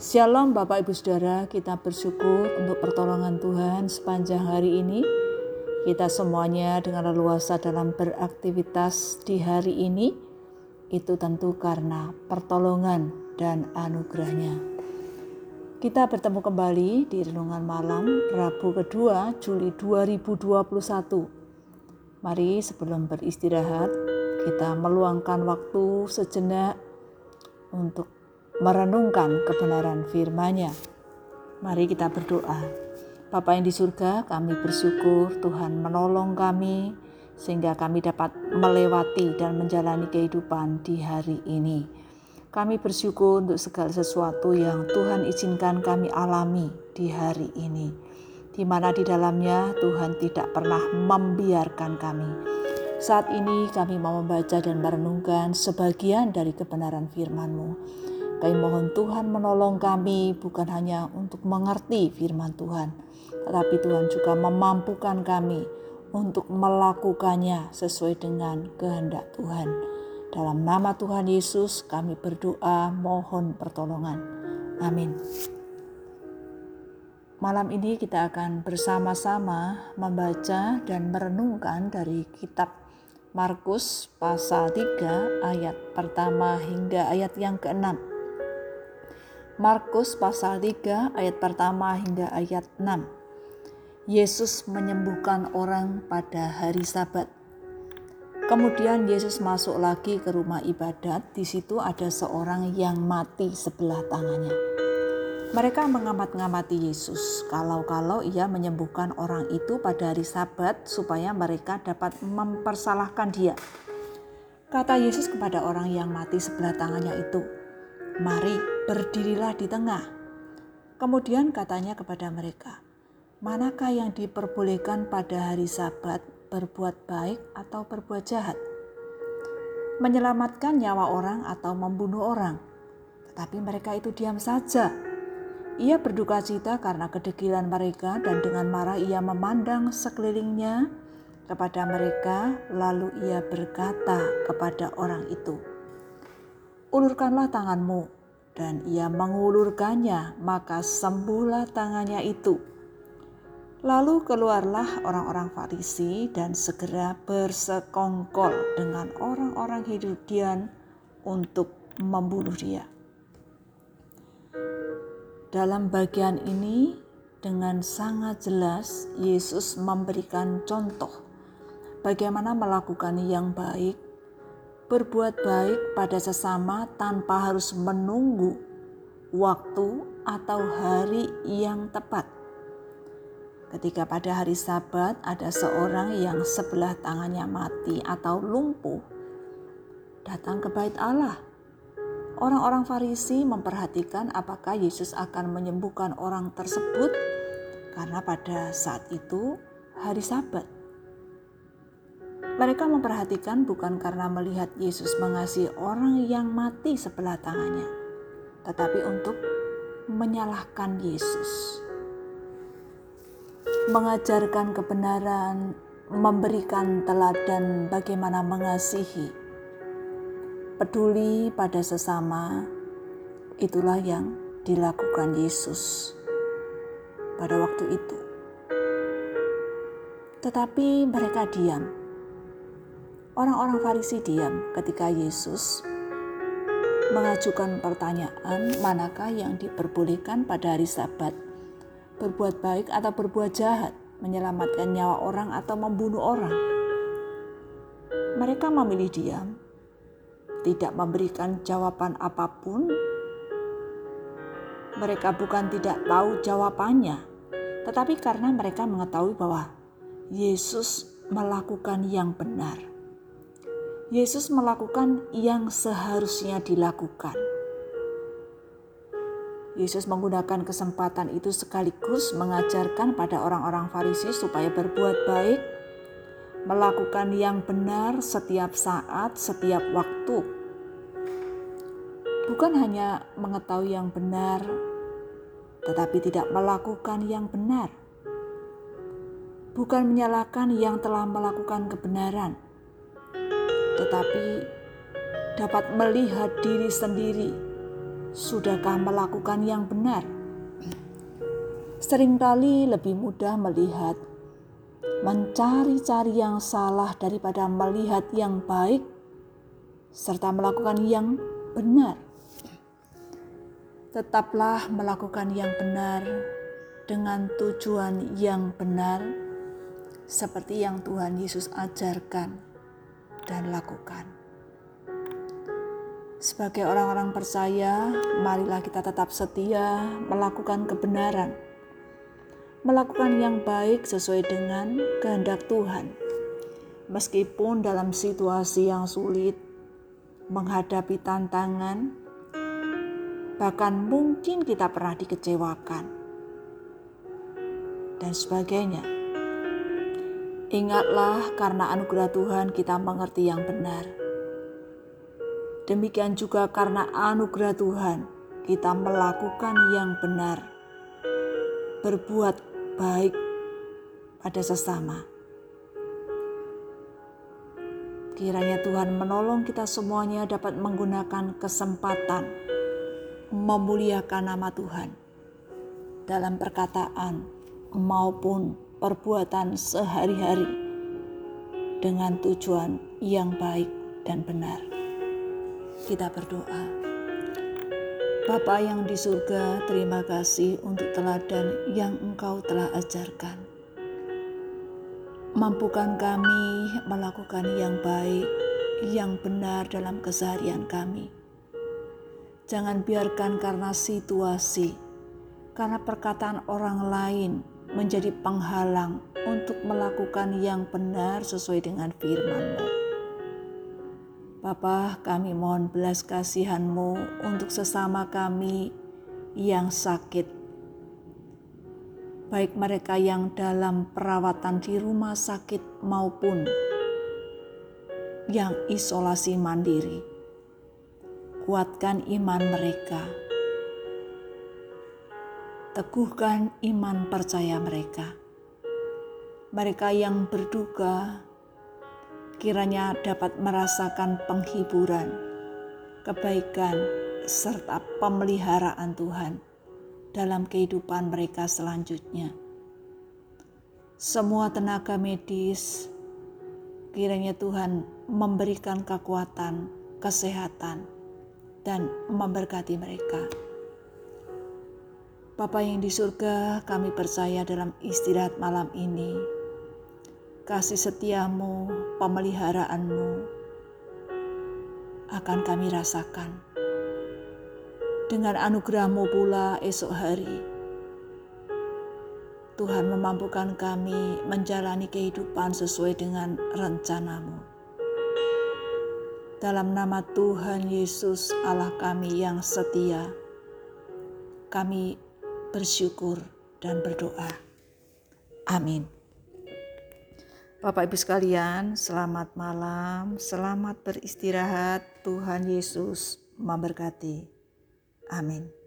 Shalom Bapak Ibu Saudara, kita bersyukur untuk pertolongan Tuhan sepanjang hari ini. Kita semuanya dengan leluasa dalam beraktivitas di hari ini, itu tentu karena pertolongan dan anugerahnya. Kita bertemu kembali di Renungan Malam Rabu kedua Juli 2021. Mari sebelum beristirahat, kita meluangkan waktu sejenak untuk merenungkan kebenaran firman-Nya. Mari kita berdoa. Bapa yang di surga, kami bersyukur Tuhan menolong kami sehingga kami dapat melewati dan menjalani kehidupan di hari ini. Kami bersyukur untuk segala sesuatu yang Tuhan izinkan kami alami di hari ini. Di mana di dalamnya Tuhan tidak pernah membiarkan kami. Saat ini kami mau membaca dan merenungkan sebagian dari kebenaran firman-Mu. Kami mohon Tuhan menolong kami bukan hanya untuk mengerti firman Tuhan, tetapi Tuhan juga memampukan kami untuk melakukannya sesuai dengan kehendak Tuhan. Dalam nama Tuhan Yesus kami berdoa mohon pertolongan. Amin. Malam ini kita akan bersama-sama membaca dan merenungkan dari kitab Markus pasal 3 ayat pertama hingga ayat yang keenam. Markus pasal 3 ayat pertama hingga ayat 6. Yesus menyembuhkan orang pada hari Sabat. Kemudian Yesus masuk lagi ke rumah ibadat. Di situ ada seorang yang mati sebelah tangannya. Mereka mengamat-ngamati Yesus kalau-kalau ia menyembuhkan orang itu pada hari Sabat supaya mereka dapat mempersalahkan dia. Kata Yesus kepada orang yang mati sebelah tangannya itu, "Mari, berdirilah di tengah." Kemudian katanya kepada mereka, "Manakah yang diperbolehkan pada hari Sabat, berbuat baik atau berbuat jahat? Menyelamatkan nyawa orang atau membunuh orang?" Tetapi mereka itu diam saja. Ia berduka cita karena kedegilan mereka dan dengan marah ia memandang sekelilingnya kepada mereka lalu ia berkata kepada orang itu, ulurkanlah tanganmu. Dan ia mengulurkannya, maka sembuhlah tangannya itu. Lalu keluarlah orang-orang Farisi dan segera bersekongkol dengan orang-orang Herodian untuk membunuh dia. Dalam bagian ini, dengan sangat jelas Yesus memberikan contoh bagaimana melakukan yang baik berbuat baik pada sesama tanpa harus menunggu waktu atau hari yang tepat. Ketika pada hari Sabat ada seorang yang sebelah tangannya mati atau lumpuh, datang ke bait Allah. Orang-orang Farisi memperhatikan apakah Yesus akan menyembuhkan orang tersebut karena pada saat itu hari Sabat. Mereka memperhatikan bukan karena melihat Yesus mengasihi orang yang mati sebelah tangannya, tetapi untuk menyalahkan Yesus. Mengajarkan kebenaran, memberikan teladan bagaimana mengasihi, peduli pada sesama, itulah yang dilakukan Yesus pada waktu itu. Tetapi mereka diam Orang-orang Farisi diam ketika Yesus mengajukan pertanyaan manakah yang diperbolehkan pada hari Sabat, berbuat baik atau berbuat jahat, menyelamatkan nyawa orang atau membunuh orang. Mereka memilih diam, tidak memberikan jawaban apa pun. Mereka bukan tidak tahu jawabannya, tetapi karena mereka mengetahui bahwa Yesus melakukan yang benar. Yesus melakukan yang seharusnya dilakukan. Yesus menggunakan kesempatan itu sekaligus mengajarkan pada orang-orang Farisi supaya berbuat baik, melakukan yang benar setiap saat, setiap waktu. Bukan hanya mengetahui yang benar, tetapi tidak melakukan yang benar. Bukan menyalahkan yang telah melakukan kebenaran tetapi dapat melihat diri sendiri Sudahkah melakukan yang benar? Seringkali lebih mudah melihat, mencari-cari yang salah daripada melihat yang baik, serta melakukan yang benar. Tetaplah melakukan yang benar dengan tujuan yang benar, seperti yang Tuhan Yesus ajarkan dan lakukan. Sebagai orang-orang percaya, marilah kita tetap setia melakukan kebenaran, melakukan yang baik sesuai dengan kehendak Tuhan, meskipun dalam situasi yang sulit, menghadapi tantangan, bahkan mungkin kita pernah dikecewakan, dan sebagainya. Ingatlah, karena anugerah Tuhan, kita mengerti yang benar Demikian juga karena anugerah Tuhan, kita melakukan yang benar, berbuat baik pada sesama. Kiranya Tuhan menolong kita semuanya dapat menggunakan kesempatan memuliakan nama Tuhan dalam perkataan maupun perbuatan sehari-hari dengan tujuan yang baik dan benar kita berdoa. Bapa yang di surga, terima kasih untuk teladan yang Engkau telah ajarkan. Mampukan kami melakukan yang baik, yang benar dalam keseharian kami. Jangan biarkan karena situasi, karena perkataan orang lain menjadi penghalang untuk melakukan yang benar sesuai dengan firman-Mu. Bapa, kami mohon belas kasihan-Mu untuk sesama kami yang sakit. Baik mereka yang dalam perawatan di rumah sakit maupun yang isolasi mandiri. Kuatkan iman mereka. Teguhkan iman percaya mereka. Mereka yang berduka, kiranya dapat merasakan penghiburan, kebaikan, serta pemeliharaan Tuhan dalam kehidupan mereka selanjutnya. Semua tenaga medis, kiranya Tuhan memberikan kekuatan, kesehatan, dan memberkati mereka. Bapa yang di surga, kami percaya dalam istirahat malam ini kasih setiamu, pemeliharaanmu akan kami rasakan. Dengan anugerahmu pula esok hari, Tuhan memampukan kami menjalani kehidupan sesuai dengan rencanamu. Dalam nama Tuhan Yesus Allah kami yang setia, kami bersyukur dan berdoa. Amin. Bapak Ibu sekalian, selamat malam, selamat beristirahat. Tuhan Yesus memberkati. Amin.